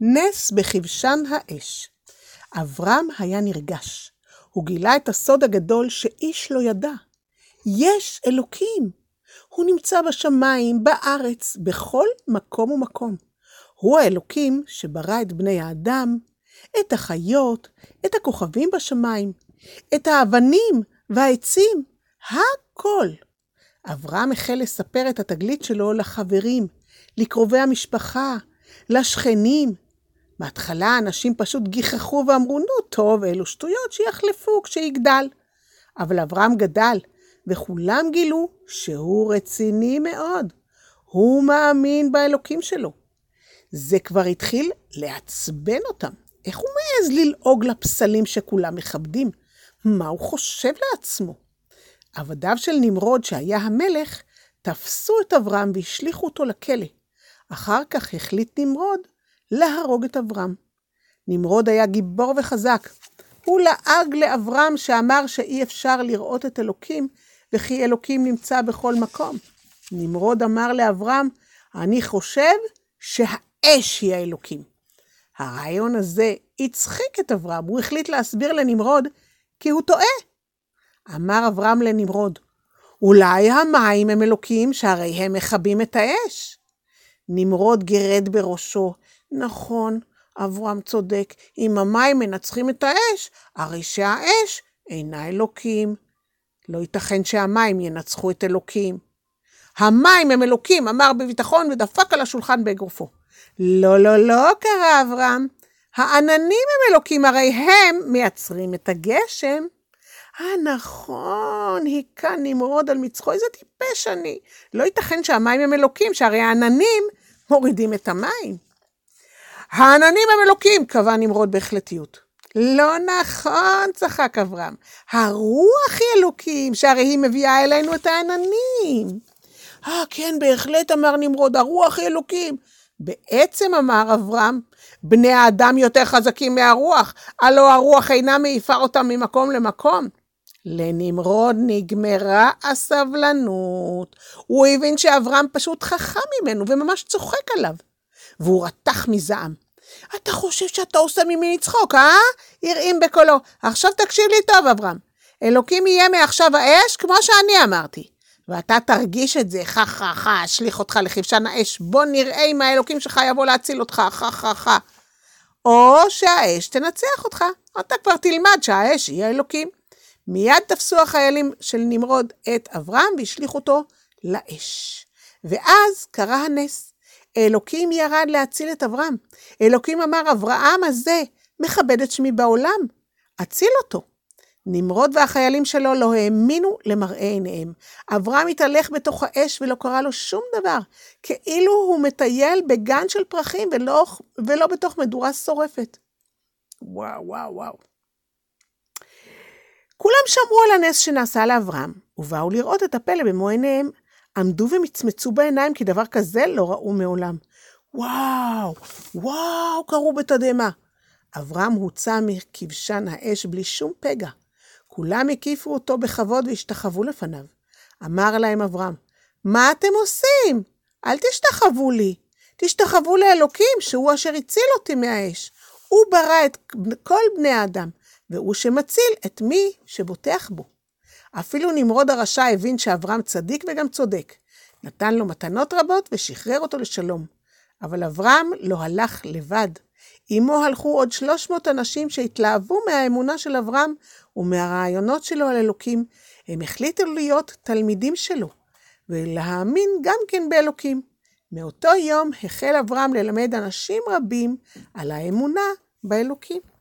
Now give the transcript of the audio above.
נס בכבשן האש. אברהם היה נרגש. הוא גילה את הסוד הגדול שאיש לא ידע. יש אלוקים. הוא נמצא בשמיים, בארץ, בכל מקום ומקום. הוא האלוקים שברא את בני האדם, את החיות, את הכוכבים בשמיים, את האבנים והעצים, הכל. אברהם החל לספר את התגלית שלו לחברים, לקרובי המשפחה, לשכנים. בהתחלה אנשים פשוט גיחכו ואמרו, נו טוב, אלו שטויות שיחלפו כשיגדל. אבל אברהם גדל, וכולם גילו שהוא רציני מאוד. הוא מאמין באלוקים שלו. זה כבר התחיל לעצבן אותם. איך הוא מעז ללעוג לפסלים שכולם מכבדים? מה הוא חושב לעצמו? עבדיו של נמרוד, שהיה המלך, תפסו את אברהם והשליכו אותו לכלא. אחר כך החליט נמרוד להרוג את אברהם. נמרוד היה גיבור וחזק. הוא לעג לאברהם שאמר שאי אפשר לראות את אלוקים, וכי אלוקים נמצא בכל מקום. נמרוד אמר לאברהם, אני חושב שהאש היא האלוקים. הרעיון הזה הצחיק את אברהם, הוא החליט להסביר לנמרוד כי הוא טועה. אמר אברהם לנמרוד, אולי המים הם אלוקים שהרי הם מכבים את האש. נמרוד גירד בראשו, נכון, אברהם צודק, אם המים מנצחים את האש, הרי שהאש אינה אלוקים. לא ייתכן שהמים ינצחו את אלוקים. המים הם אלוקים, אמר בביטחון ודפק על השולחן באגרופו. לא, לא, לא, קרא אברהם. העננים הם אלוקים, הרי הם מייצרים את הגשם. אה, נכון, היכה נמרוד על מצחו, איזה טיפש אני. לא ייתכן שהמים הם אלוקים, שהרי העננים מורידים את המים. העננים הם אלוקים, קבע נמרוד בהחלטיות. לא נכון, צחק אברהם. הרוח היא אלוקים, שהרי היא מביאה אלינו את העננים. אה, כן, בהחלט, אמר נמרוד, הרוח היא אלוקים. בעצם, אמר אברהם, בני האדם יותר חזקים מהרוח, הלא הרוח אינה מעיפה אותם ממקום למקום. לנמרוד נגמרה הסבלנות. הוא הבין שאברהם פשוט חכם ממנו וממש צוחק עליו. והוא רתח מזעם. אתה חושב שאתה עושה ממני צחוק, אה? הרעים בקולו. עכשיו תקשיב לי טוב, אברהם. אלוקים יהיה מעכשיו האש, כמו שאני אמרתי. ואתה תרגיש את זה, חה חה חה, אשליך אותך לכבשן האש, בוא נראה אם האלוקים שלך יבוא להציל אותך, חה חה חה. או שהאש תנצח אותך, אתה כבר תלמד שהאש היא האלוקים. מיד תפסו החיילים של נמרוד את אברהם והשליכו אותו לאש. ואז קרה הנס. אלוקים ירד להציל את אברהם. אלוקים אמר, אברהם הזה מכבד את שמי בעולם, אציל אותו. נמרוד והחיילים שלו לא האמינו למראה עיניהם. אברהם התהלך בתוך האש ולא קרה לו שום דבר, כאילו הוא מטייל בגן של פרחים ולא, ולא בתוך מדורה שורפת. וואו, וואו, וואו. כולם שמעו על הנס שנעשה לאברהם, ובאו לראות את הפלא במו עיניהם. עמדו ומצמצו בעיניים, כי דבר כזה לא ראו מעולם. וואו, וואו, קראו בתדהמה. אברהם הוצא מכבשן האש בלי שום פגע. כולם הקיפו אותו בכבוד והשתחוו לפניו. אמר להם אברהם, מה אתם עושים? אל תשתחוו לי. תשתחוו לאלוקים, שהוא אשר הציל אותי מהאש. הוא ברא את כל בני האדם, והוא שמציל את מי שבוטח בו. אפילו נמרוד הרשע הבין שאברהם צדיק וגם צודק. נתן לו מתנות רבות ושחרר אותו לשלום. אבל אברהם לא הלך לבד. עמו הלכו עוד 300 אנשים שהתלהבו מהאמונה של אברהם ומהרעיונות שלו על אלוקים. הם החליטו להיות תלמידים שלו, ולהאמין גם כן באלוקים. מאותו יום החל אברהם ללמד אנשים רבים על האמונה באלוקים.